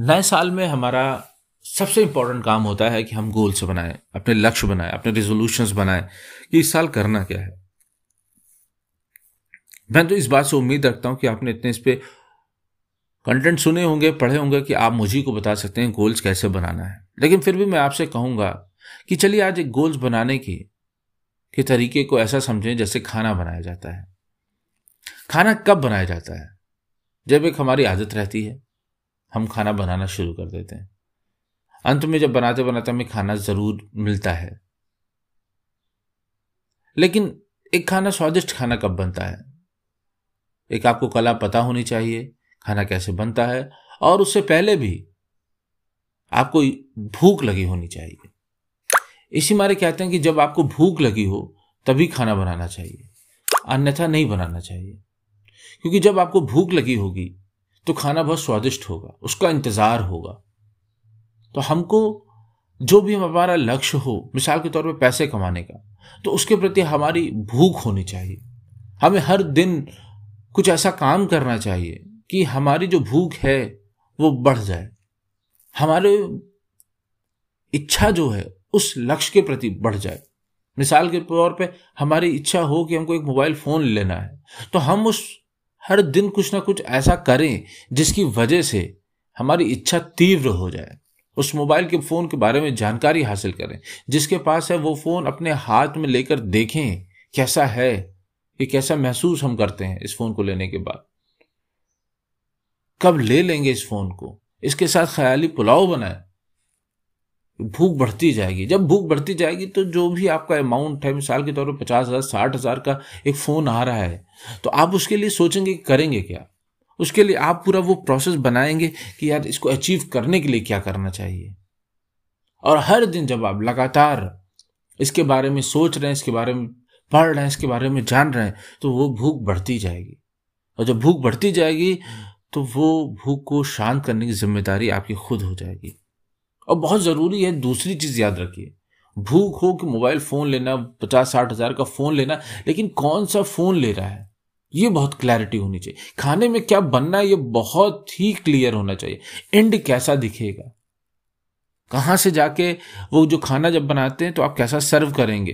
नए साल में हमारा सबसे इंपॉर्टेंट काम होता है कि हम गोल्स बनाएँ, अपने लक्ष्य बनाएँ, अपने रेजोल्यूशंस बनाएँ कि इस साल करना क्या है। मैं तो इस बात से उम्मीद रखता हूँ कि आपने इतने इस पे कंटेंट सुने होंगे, पढ़े होंगे कि आप मुझी को बता सकते हैं गोल्स कैसे बनाना है। लेकिन फिर भी मैं आपसे कहूँगा कि चलिए आज एक गोल्स बनाने की, के तरीके को ऐसा समझें जैसे खाना बनाया जाता है। खाना कब बनाया जाता है? जब एक हमारी आदत रहती है, हम खाना बनाना शुरू कर देते हैं। अंत में जब बनाते बनाते हमें खाना ज़रूर मिलता है। लेकिन एक खाना स्वादिष्ट खाना कब बनता है? एक आपको कला पता होनी चाहिए खाना कैसे बनता है, और उससे पहले भी आपको भूख लगी होनी चाहिए। इसी मारे कहते हैं कि जब आपको भूख लगी हो, तभी खाना बनाना चाहिए। अन्यथा नहीं बनाना चाहिए। क्योंकि जब आपको भूख लगी होगी तो खाना बहुत स्वादिष्ट होगा, उसका इंतज़ार होगा। तो हमको जो भी हमारा लक्ष्य हो, मिसाल के तौर पर पैसे कमाने का तो उसके प्रति हमारी भूख होनी चाहिए। हमें हर दिन कुछ ऐसा काम करना चाहिए कि हमारी जो भूख है, वो बढ़ जाए। हमारे इच्छा जो है, उस लक्ष्य के प्रति बढ़ जाए। मिसाल के तौर पे हमारी इच्छा हो कि हमको एक मोबाइल फ़ोन लेना है तो हम उस हर दिन कुछ ना कुछ ऐसा करें जिसकी वजह से हमारी इच्छा तीव्र हो जाए। उस मोबाइल के फ़ोन के बारे में जानकारी हासिल करें। जिसके पास है वो फ़ोन अपने हाथ में लेकर देखें कैसा है, ये कैसा महसूस हम करते हैं इस फ़ोन को लेने के बाद। कब ले लेंगे इस फ़ोन को? इसके साथ ख्याली पुलाव बनाए। भूख बढ़ती जाएगी। जब भूख बढ़ती जाएगी तो जो भी आपका अमाउंट है, मिसाल के तौर पर पचास हज़ार, साठ हज़ार का एक फ़ोन आ रहा है तो आप उसके लिए सोचेंगे कि करेंगे क्या? उसके लिए आप पूरा वो प्रोसेस बनाएँगे कि यार इसको अचीव करने के लिए क्या करना चाहिए। और हर दिन जब आप लगातार इसके बारे में सोच रहे हैं, इसके बारे में पढ़ रहे हैं, इसके बारे में जान रहे हैं तो वो भूख बढ़ती जाएगी। और जब भूख बढ़ती जाएगी तो वो भूख को शांत करने की ज़िम्मेदारी आपकी खुद हो जाएगी। और बहुत ज़रूरी है, दूसरी चीज़ याद रखिए। भूख हो कि मोबाइल फ़ोन लेना पचास साठ हज़ार का फ़ोन लेना, लेकिन कौन सा फ़ोन ले रहा है? ये बहुत क्लैरिटी होनी चाहिए। खाने में क्या बनना है ये बहुत ही क्लियर होना चाहिए। एंड कैसा दिखेगा? कहाँ से जाके वो जो खाना जब बनाते हैं तो आप कैसा सर्व करेंगे?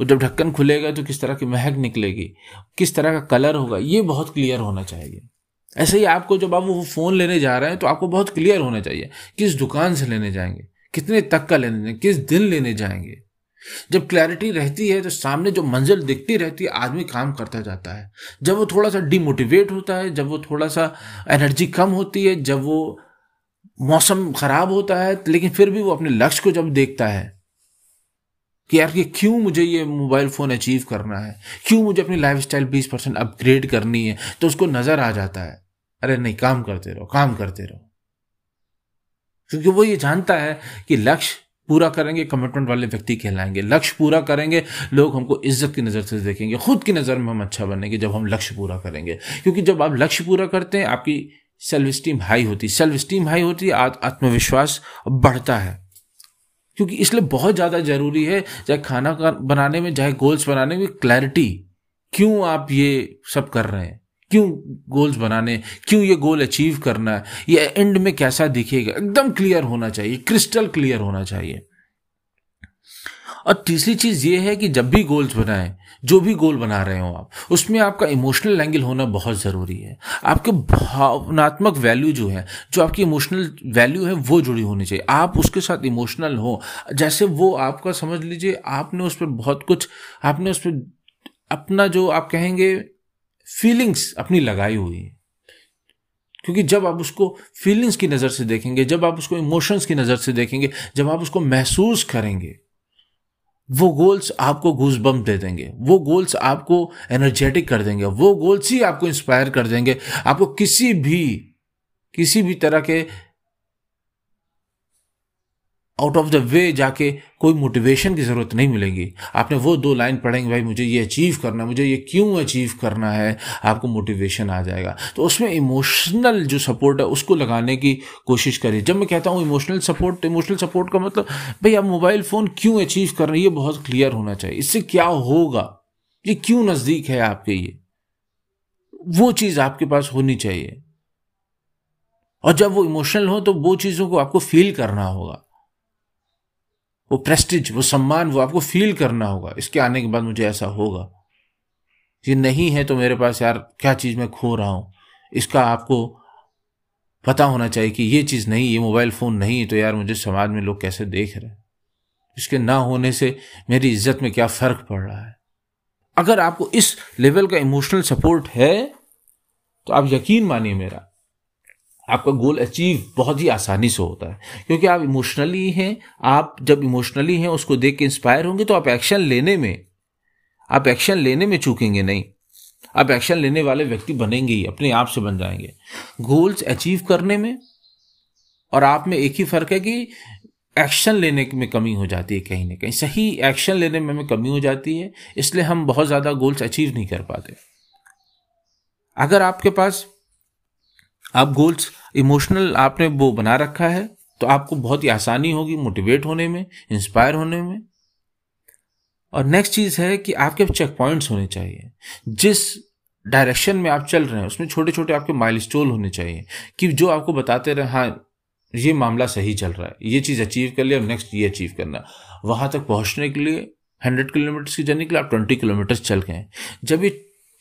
वो जब ढक्कन खुलेगा तो किस तरह की महक निकलेगी? किस तरह का कलर होगा? ये बहुत क्लियर होना चाहिए। ऐसे ही आपको जब आप वो फ़ोन लेने जा रहे हैं तो आपको बहुत क्लियर होना चाहिए किस दुकान से लेने जाएँगे, कितने तक का लेने जाएँगे, किस दिन लेने जाएँगे। जब क्लैरिटी रहती है तो सामने जो मंजिल दिखती रहती है, आदमी काम करता जाता है। जब वो थोड़ा सा डिमोटिवेट होता है, जब वो थोड़ा सा एनर्जी कम होती है, जब वो मौसम खराब होता है, लेकिन फिर भी वो अपने लक्ष्य को जब देखता है कि यार क्यों मुझे ये मोबाइल फ़ोन अचीव करना है, क्यों मुझे अपनी लाइफ स्टाइल बीस परसेंट अपग्रेड करनी है तो उसको नज़र आ जाता है। अरे नहीं, काम करते रहो, काम करते रहो। क्योंकि वो ये जानता है कि लक्ष्य पूरा करेंगे कमिटमेंट वाले व्यक्ति कहलाएँगे। लक्ष्य पूरा करेंगे, लोग हमको इज़्ज़त की नज़र से देखेंगे, खुद की नज़र में हम अच्छा बनेंगे जब हम लक्ष्य पूरा करेंगे। क्योंकि जब आप लक्ष्य पूरा करते हैं, आपकी सेल्फ स्टीम हाई होती। है सेल्फ स्टीम हाई होती है आत्मविश्वास बढ़ता है। क्योंकि इसलिए बहुत ज़्यादा ज़रूरी है, चाहे खाना बनाने में, चाहे गोल्स बनाने में क्लैरिटी क्यों आप ये सब कर रहे हैं? क्यों गोल्स बनाने? क्यों ये गोल अचीव करना है? ये एंड में कैसा दिखेगा? एकदम क्लियर होना चाहिए क्रिस्टल क्लियर होना चाहिए। और तीसरी चीज़ ये है कि जब भी गोल्स बनाएँ, जो भी गोल बना रहे हो आप, उसमें आपका इमोशनल एंगल होना बहुत ज़रूरी है। आपके भावनात्मक वैल्यू जो है, जो आपकी इमोशनल वैल्यू है, वो जुड़ी होनी चाहिए। आप उसके साथ इमोशनल हो। जैसे वो आपका, समझ लीजिए, आपने उस पर बहुत कुछ, आपने उस पर अपना जो आप कहेंगे फीलिंग्स अपनी लगाई हुई है। क्योंकि जब आप उसको फीलिंग्स की नज़र से देखेंगे, जब आप उसको इमोशंस की नज़र से देखेंगे, जब आप उसको महसूस करेंगे, वो गोल्स आपको घूस बम दे देंगे, वो गोल्स आपको एनर्जेटिक कर देंगे, वो गोल्स ही आपको इंस्पायर कर देंगे। आपको किसी भी किसी भी तरह के आउट ऑफ़ द वे जाके कोई मोटिवेशन की ज़रूरत नहीं मिलेगी। आपने वो दो लाइन पढ़ेंगे, भाई, मुझे ये अचीव करना मुझे ये क्यों अचीव करना है? आपको मोटिवेशन आ जाएगा। तो उसमें इमोशनल जो सपोर्ट है, उसको लगाने की कोशिश करिए। जब मैं कहता हूँ इमोशनल सपोर्ट इमोशनल सपोर्ट का मतलब भाई, आप मोबाइल फ़ोन क्यों अचीव कर रहे हैं? ये बहुत क्लियर होना चाहिए। इससे क्या होगा? ये क्यों नज़दीक है आपके ये? वो चीज़ आपके पास होनी चाहिए। और जब वो इमोशनल हो तो वो चीज़ों को आपको फील करना होगा। वो प्रेस्टिज वो सम्मान, वो आपको फील करना होगा। इसके आने के बाद मुझे ऐसा होगा। ये नहीं है तो मेरे पास यार क्या चीज़ मैं खो रहा हूँ। इसका आपको पता होना चाहिए कि ये चीज़ नहीं, ये मोबाइल फ़ोन नहीं तो यार मुझे समाज में लोग कैसे देख रहे हैं? इसके ना होने से मेरी इज़्ज़त में क्या फ़र्क पड़ रहा है? अगर आपको इस लेवल का इमोशनल सपोर्ट है तो आप यकीन मानिए मेरा आपका गोल अचीव बहुत ही आसानी से होता है। क्योंकि आप इमोशनली हैं, आप जब इमोशनली हैं, उसको देख के इंस्पायर होंगे तो आप एक्शन लेने में, आप एक्शन लेने में चूकेंगे नहीं। आप एक्शन लेने वाले व्यक्ति बनेंगे ही, अपने आप से बन जाएँगे। गोल्स अचीव करने में और आप में एक ही फ़र्क है कि एक्शन लेने में कमी हो जाती है कहीं ना कहीं। सही एक्शन लेने में हमें कमी हो जाती है, इसलिए हम बहुत ज़्यादा गोल्स अचीव नहीं कर पाते। अगर आपके पास आप गोल्स इमोशनल आपने वो बना रखा है तो आपको बहुत ही आसानी होगी मोटिवेट होने में इंस्पायर होने में। और नेक्स्ट चीज़ है कि आपके चेक पॉइंट्स होने चाहिए। जिस डायरेक्शन में आप चल रहे हैं, उसमें छोटे छोटे आपके माइलस्टोन होने चाहिए कि जो आपको बताते रहे हाँ ये मामला सही चल रहा है, ये चीज़ अचीव कर लिया नेक्स्ट ये अचीव करना। वहाँ तक पहुँचने के लिए हंड्रेड किलोमीटर की जर्नी के लिए आप ट्वेंटी किलोमीटर चल गए जब ये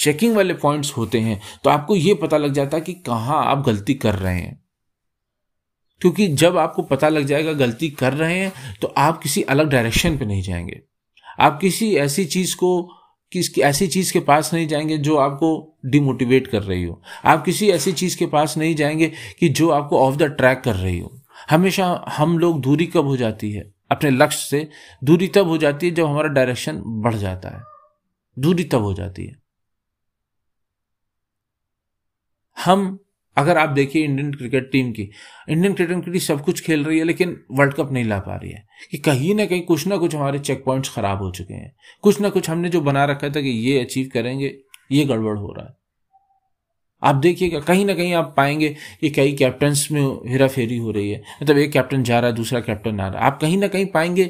चेकिंग वाले पॉइंट्स होते हैं तो आपको यह पता लग जाता है कि कहाँ आप गलती कर रहे हैं। क्योंकि जब आपको पता लग जाएगा गलती कर रहे हैं तो आप किसी अलग डायरेक्शन पे नहीं जाएँगे। आप किसी ऐसी चीज़ को, किसी, ऐसी चीज़ के पास नहीं जाएँगे जो आपको डिमोटिवेट कर रही हो। आप किसी ऐसी चीज़ के पास नहीं जाएँगे कि जो आपको ऑफ़ द ट्रैक कर रही हो। हमेशा हम लोग दूरी कब हो जाती है? अपने लक्ष्य से दूरी तब हो जाती है जब हमारा डायरेक्शन बढ़ जाता है। दूरी तब हो जाती है। हम, अगर आप देखिए इंडियन क्रिकेट टीम की इंडियन क्रिकेट टीम सब कुछ खेल रही है, लेकिन वर्ल्ड कप नहीं ला पा रही है। कि कहीं ना कहीं कुछ ना कुछ हमारे चेक पॉइंट्स खराब हो चुके हैं। कुछ ना कुछ हमने जो बना रखा था कि ये अचीव करेंगे, ये गड़बड़ हो रहा है। आप देखिएगा कहीं ना कहीं आप पाएँगे कि कई कैप्टन्स में हेरा फेरी हो रही है। मतलब एक कैप्टन जा रहा है, दूसरा कैप्टन आ रहा है। आप कहीं ना कहीं पाएँगे,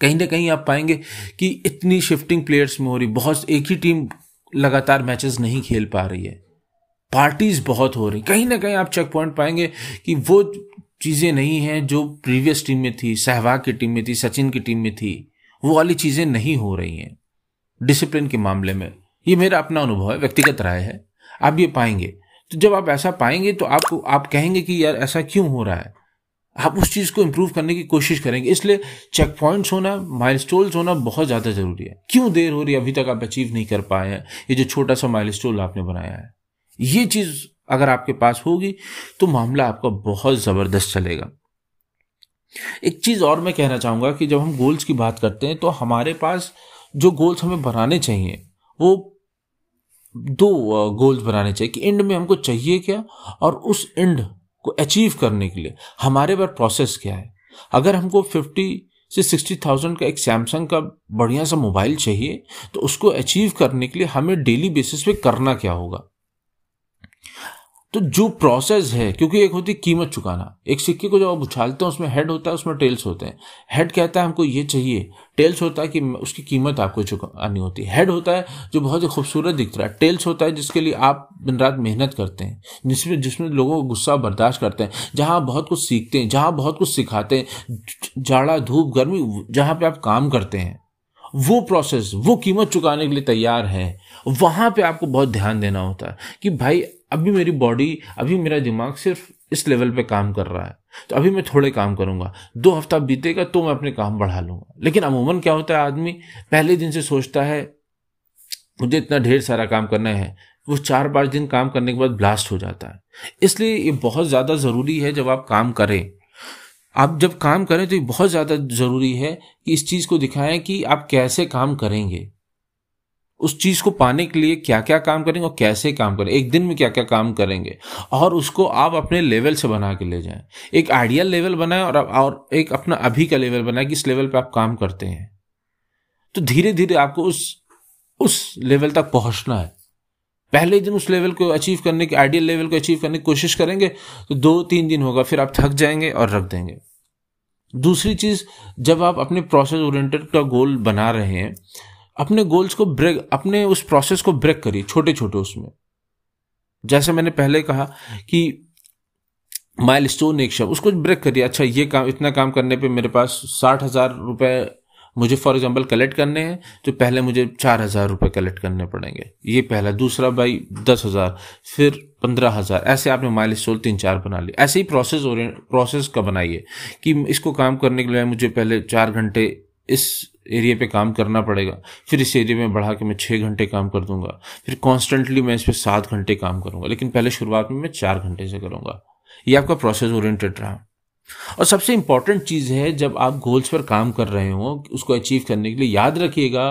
कहीं ना कहीं आप पाएँगे कि इतनी शिफ्टिंग प्लेयर्स में हो रही बहुत एक ही टीम लगातार मैचेस नहीं खेल पा रही है। पार्टीज़ बहुत हो रही कहीं ना कहीं आप चेक पॉइंट पाएँगे कि वो चीज़ें नहीं हैं जो प्रीवियस टीम में थी, सहवाग की टीम में थी, सचिन की टीम में थी, वो वाली चीज़ें नहीं हो रही हैं। डिसिप्लिन के मामले में। ये मेरा अपना अनुभव है, व्यक्तिगत राय है। आप ये पाएँगे। तो जब आप ऐसा पाएँगे तो आपको आप कहेंगे कि यार ऐसा क्यों हो रहा है? आप उस चीज़ को इम्प्रूव करने की कोशिश करेंगे। इसलिए चेक पॉइंट्स होना माइलस्टोन्स होना बहुत ज़्यादा ज़रूरी है। क्यों देर हो रही है? अभी तक आप अचीव नहीं कर पाए हैं। ये जो छोटा सा माइलस्टोन आपने बनाया है। ये चीज़ अगर आपके पास होगी तो मामला आपका बहुत ज़बरदस्त चलेगा। एक चीज़ और मैं कहना चाहूँगा कि जब हम गोल्स की बात करते हैं तो हमारे पास जो गोल्स हमें बनाने चाहिए, वो दो गोल्स बनाने चाहिए कि एंड में हमको चाहिए क्या और उस एंड को अचीव करने के लिए। हमारे पास प्रोसेस क्या है? अगर हमको फिफ्टी से सिक्सटी थाउज़ेंड का एक सैमसंग का बढ़िया सा मोबाइल चाहिए तो उसको अचीव करने के लिए हमें डेली बेसिस पे करना क्या होगा? तो जो प्रोसेस है, क्योंकि एक होती कीमत चुकाना, एक सिक्के को जब आप उछालते हैं, उसमें हेड होता है, उसमें टेल्स होते हैं। हेड कहता है, हमको ये चाहिए। टेल्स होता है कि उसकी कीमत आपको चुकानी होती है। हेड होता है जो बहुत ही खूबसूरत दिख रहा है। टेल्स होता है जिसके लिए आप दिन रात मेहनत करते हैं, जिसमें जिसमें लोगों को गुस्सा बर्दाश्त करते हैं, जहाँ बहुत कुछ सीखते हैं, जहाँ बहुत कुछ सिखाते हैं जाड़ा, धूप, गर्मी, जहाँ पे आप काम करते हैं। वो प्रोसेस वो कीमत चुकाने के लिए तैयार है। वहाँ पे आपको बहुत ध्यान देना होता है कि भाई अभी मेरी बॉडी अभी मेरा दिमाग सिर्फ़ इस लेवल पे काम कर रहा है। तो अभी मैं थोड़े काम करूँगा। दो हफ़्ता बीतेगा तो मैं अपने काम बढ़ा लूँगा। लेकिन अमूमन क्या होता है आदमी, पहले दिन से सोचता है, मुझे इतना ढेर सारा काम करना है। वो चार पाँच दिन काम करने के बाद ब्लास्ट हो जाता है। इसलिए ये बहुत ज़्यादा ज़रूरी है जब आप काम करें। आप जब काम करें तो ये बहुत ज़्यादा ज़रूरी है कि इस चीज़ को दिखाएँ कि आप कैसे काम करेंगे। उस चीज़ को पाने के लिए क्या क्या काम करेंगे और कैसे काम करेंगे एक दिन में क्या क्या काम करेंगे? और उसको आप अपने लेवल से बना के ले जाएँ। एक आइडियल लेवल बनाए और, और एक अपना अभी का लेवल बनाए कि इस लेवल पे आप काम करते हैं। तो धीरे धीरे आपको उस उस लेवल तक पहुँचना है। पहले दिन उस लेवल को अचीव करने के आइडियल लेवल को अचीव करने की कोशिश करेंगे तो दो तीन दिन होगा फिर आप थक जाएँगे और रख देंगे। दूसरी चीज़ जब आप अपने प्रोसेस ओरिएंटेड का गोल बना रहे हैं अपने गोल्स को ब्रेक अपने उस प्रोसेस को ब्रेक करिए छोटे छोटे उसमें। जैसे मैंने पहले कहा कि माइल स्टोन एक शब्द, उसको ब्रेक करिए। अच्छा ये काम, इतना काम करने पे मेरे पास साठ हज़ार रुपए मुझे फॉर एग्जांपल कलेक्ट करने हैं तो पहले मुझे चार हज़ार रुपये कलेक्ट करने पड़ेंगे। ये पहला। दूसरा भाई, दस हज़ार, फिर पंद्रह हज़ार। ऐसे आपने माइल स्टोल तीन चार बना लिए। ऐसे ही प्रोसेस प्रोसेस का बनाइए कि इसको काम करने के लिए मुझे पहले चार घंटे इस एरिया पे काम करना पड़ेगा, फिर इस एरिया में बढ़ा के मैं छः घंटे काम कर दूँगा, फिर कॉन्स्टेंटली मैं इस पर सात घंटे काम करूँगा, लेकिन पहले शुरुआत में मैं चार घंटे से करूँगा। ये आपका प्रोसेस ओरिएंटेड रहा। और सबसे इंपॉर्टेंट चीज़ है, जब आप गोल्स पर काम कर रहे हो, उसको अचीव करने के लिए याद रखिएगा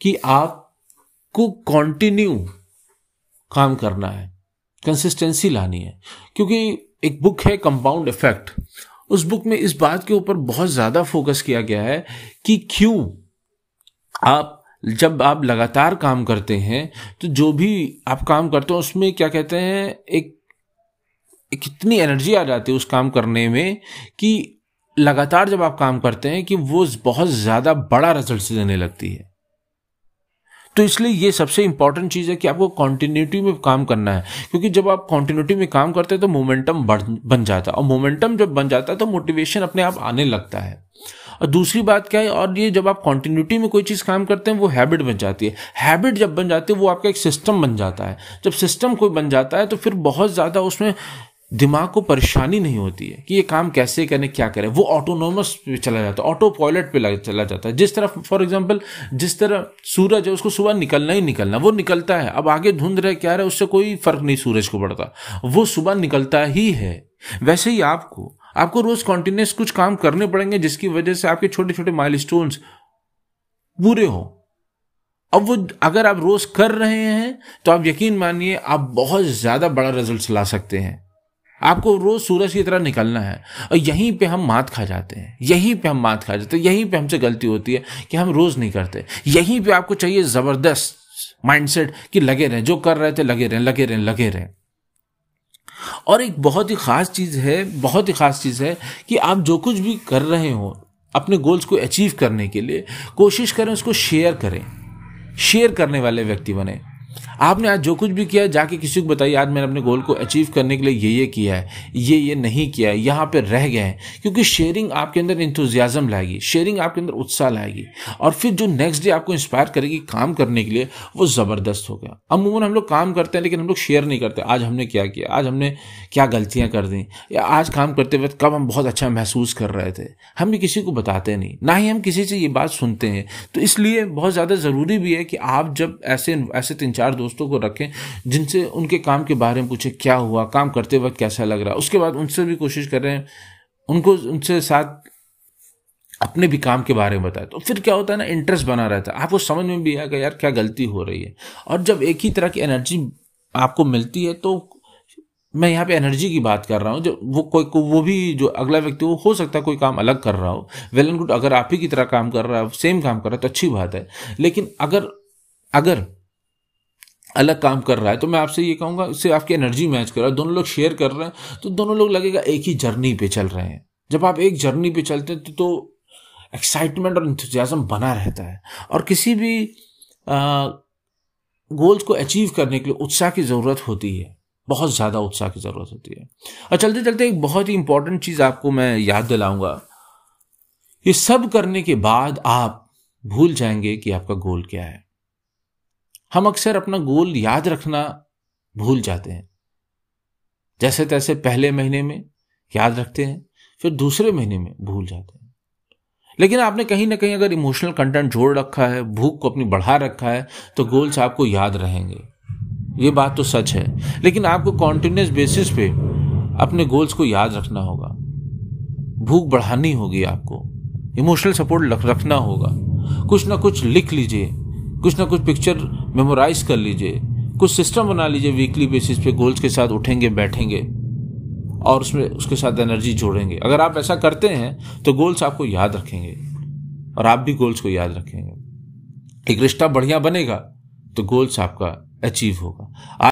कि आपको कंटिन्यू काम करना है कंसिस्टेंसी लानी है। क्योंकि एक बुक है कंपाउंड इफ़ेक्ट उस बुक में इस बात के ऊपर बहुत ज़्यादा फोकस किया गया है कि क्यों आप, जब आप लगातार काम करते हैं तो जो भी आप काम करते हो, उसमें क्या कहते हैं, एक कितनी एनर्जी आ जाती है उस काम करने में कि लगातार जब आप काम करते हैं कि वो बहुत ज़्यादा बड़ा रिज़ल्ट देने लगती है। तो इसलिए ये सबसे इंपॉर्टेंट चीज़ है कि आपको कॉन्टिन्यूटी में काम करना है। क्योंकि जब आप कॉन्टिन्यूटी में काम करते हैं तो मोमेंटम बन जाता है। और मोमेंटम जब बन जाता है तो मोटिवेशन अपने आप आने लगता है। और दूसरी बात क्या है, और ये जब आप कॉन्टिन्यूटी में कोई चीज़ काम करते हैं, वो हैबिट बन जाती है। हैबिट जब बन जाती है, वो आपका एक सिस्टम बन जाता है। जब सिस्टम कोई बन जाता है तो फिर बहुत ज़्यादा उसमें दिमाग को परेशानी नहीं होती है कि ये काम कैसे करें, क्या करें। वो ऑटोनोमस पे चला जाता है ऑटो पायलट पे चला जाता है। जिस तरह फॉर एग्जांपल जिस तरह सूरज है, उसको सुबह निकलना ही निकलना, वो निकलता है। अब आगे धुंध रहे, क्या रहे, उससे कोई फ़र्क नहीं सूरज को पड़ता। वो सुबह निकलता ही है। वैसे ही आपको आपको रोज कॉन्टिन्यूस कुछ काम करने पड़ेंगे, जिसकी वजह से आपके छोटे छोटे माइल पूरे हों। अब वो, अगर आप रोज कर रहे हैं तो आप यकीन मानिए, आप बहुत ज़्यादा बड़ा रिज़ल्ट ला सकते हैं। आपको रोज सूरज की तरह निकलना है। और यहीं पे हम मात खा जाते हैं। यहीं पे हम मात खा जाते हैं। यहीं पे हमसे गलती होती है कि हम रोज नहीं करते। यहीं पे आपको चाहिए ज़बरदस्त माइंडसेट कि लगे रहें। जो कर रहे थे, लगे रहें लगे रहें लगे रहें। और एक बहुत ही खास चीज़ है, बहुत ही खास चीज़ है कि आप जो कुछ भी कर रहे हो, अपने गोल्स को अचीव करने के लिए, कोशिश करें उसको शेयर करें। शेयर करने वाले व्यक्ति बने। आपने आज जो कुछ भी किया, जाके किसी को बताइए, आज मैंने अपने गोल को अचीव करने के लिए ये ये किया है, ये ये नहीं किया है, यहाँ पे रह गए हैं। क्योंकि शेयरिंग आपके अंदर इंथुजियाजम लाएगी शेयरिंग आपके अंदर उत्साह लाएगी। और फिर जो नेक्स्ट डे आपको इंस्पायर करेगी काम करने के लिए, वो ज़बरदस्त हो गया। अमूमन हम लोग काम करते हैं, लेकिन हम लोग शेयर नहीं करते। आज हमने क्या किया? आज हमने क्या गलतियाँ कर दी? या आज काम करते वक्त कब हम बहुत अच्छा महसूस कर रहे थे? हम भी किसी को बताते नहीं। ना ही हम किसी से ये बात सुनते हैं। तो इसलिए बहुत ज़्यादा ज़रूरी भी है कि आप जब ऐसे ऐसे तीन चार दोस्तों को रखें, जिनसे उनके काम के बारे में पूछे, क्या हुआ, काम करते वक्त कैसा लग रहा है। उसके बाद उनसे भी कोशिश करें, उनको, उनसे साथ अपने भी काम के बारे में बताए। तो फिर क्या होता है ना इंटरेस्ट बना रहता है। आपको समझ में भी आएगा, यार, क्या गलती हो रही है। और जब एक ही तरह की एनर्जी आपको मिलती है तो मैं यहाँ पे एनर्जी की बात कर रहा हूँ जो वो कोई को वो भी जो अगला व्यक्ति, वो हो सकता है कोई काम अलग कर रहा हो। वेल एंड गुड अगर आप ही की तरह काम कर रहा है सेम काम कर रहा है तो अच्छी बात है। लेकिन अगर अगर अलग काम कर रहा है। तो मैं आपसे ये कहूँगा इससे आपकी एनर्जी मैच कर रहा है। दोनों लोग शेयर कर रहे हैं तो दोनों लोग लगेगा एक ही जर्नी पे चल रहे हैं। जब आप एक जर्नी पे चलते हैं तो, एक्साइटमेंट और इंथुजियाजम बना रहता है। और किसी भी गोल्स को अचीव करने के लिए उत्साह की ज़रूरत होती है। बहुत ज़्यादा उत्साह की ज़रूरत होती है। और चलते चलते एक बहुत ही इंपॉर्टेंट चीज़ आपको मैं याद दिलाऊँगा। ये सब करने के बाद आप भूल जाएँगे कि आपका गोल क्या है। हम अक्सर अपना गोल याद रखना भूल जाते हैं। जैसे तैसे पहले महीने में याद रखते हैं, फिर दूसरे महीने में भूल जाते हैं। लेकिन आपने कहीं ना कहीं अगर इमोशनल कंटेंट जोड़ रखा है, भूख को अपनी बढ़ा रखा है तो गोल्स आपको याद रहेंगे। ये बात तो सच है। लेकिन आपको कॉन्टिन्यूस बेसिस पे अपने गोल्स को याद रखना होगा। भूख बढ़ानी होगी आपको। इमोशनल सपोर्ट रखना होगा। कुछ ना कुछ लिख लीजिए। कुछ ना कुछ पिक्चर मेमोराइज कर लीजिए। कुछ सिस्टम बना लीजिए वीकली बेसिस पे गोल्स के साथ उठेंगे, बैठेंगे और उसमें, उसके साथ एनर्जी जोड़ेंगे। अगर आप ऐसा करते हैं तो गोल्स आपको याद रखेंगे और आप भी गोल्स को याद रखेंगे। एक रिश्ता बढ़िया बनेगा तो गोल्स आपका अचीव होगा।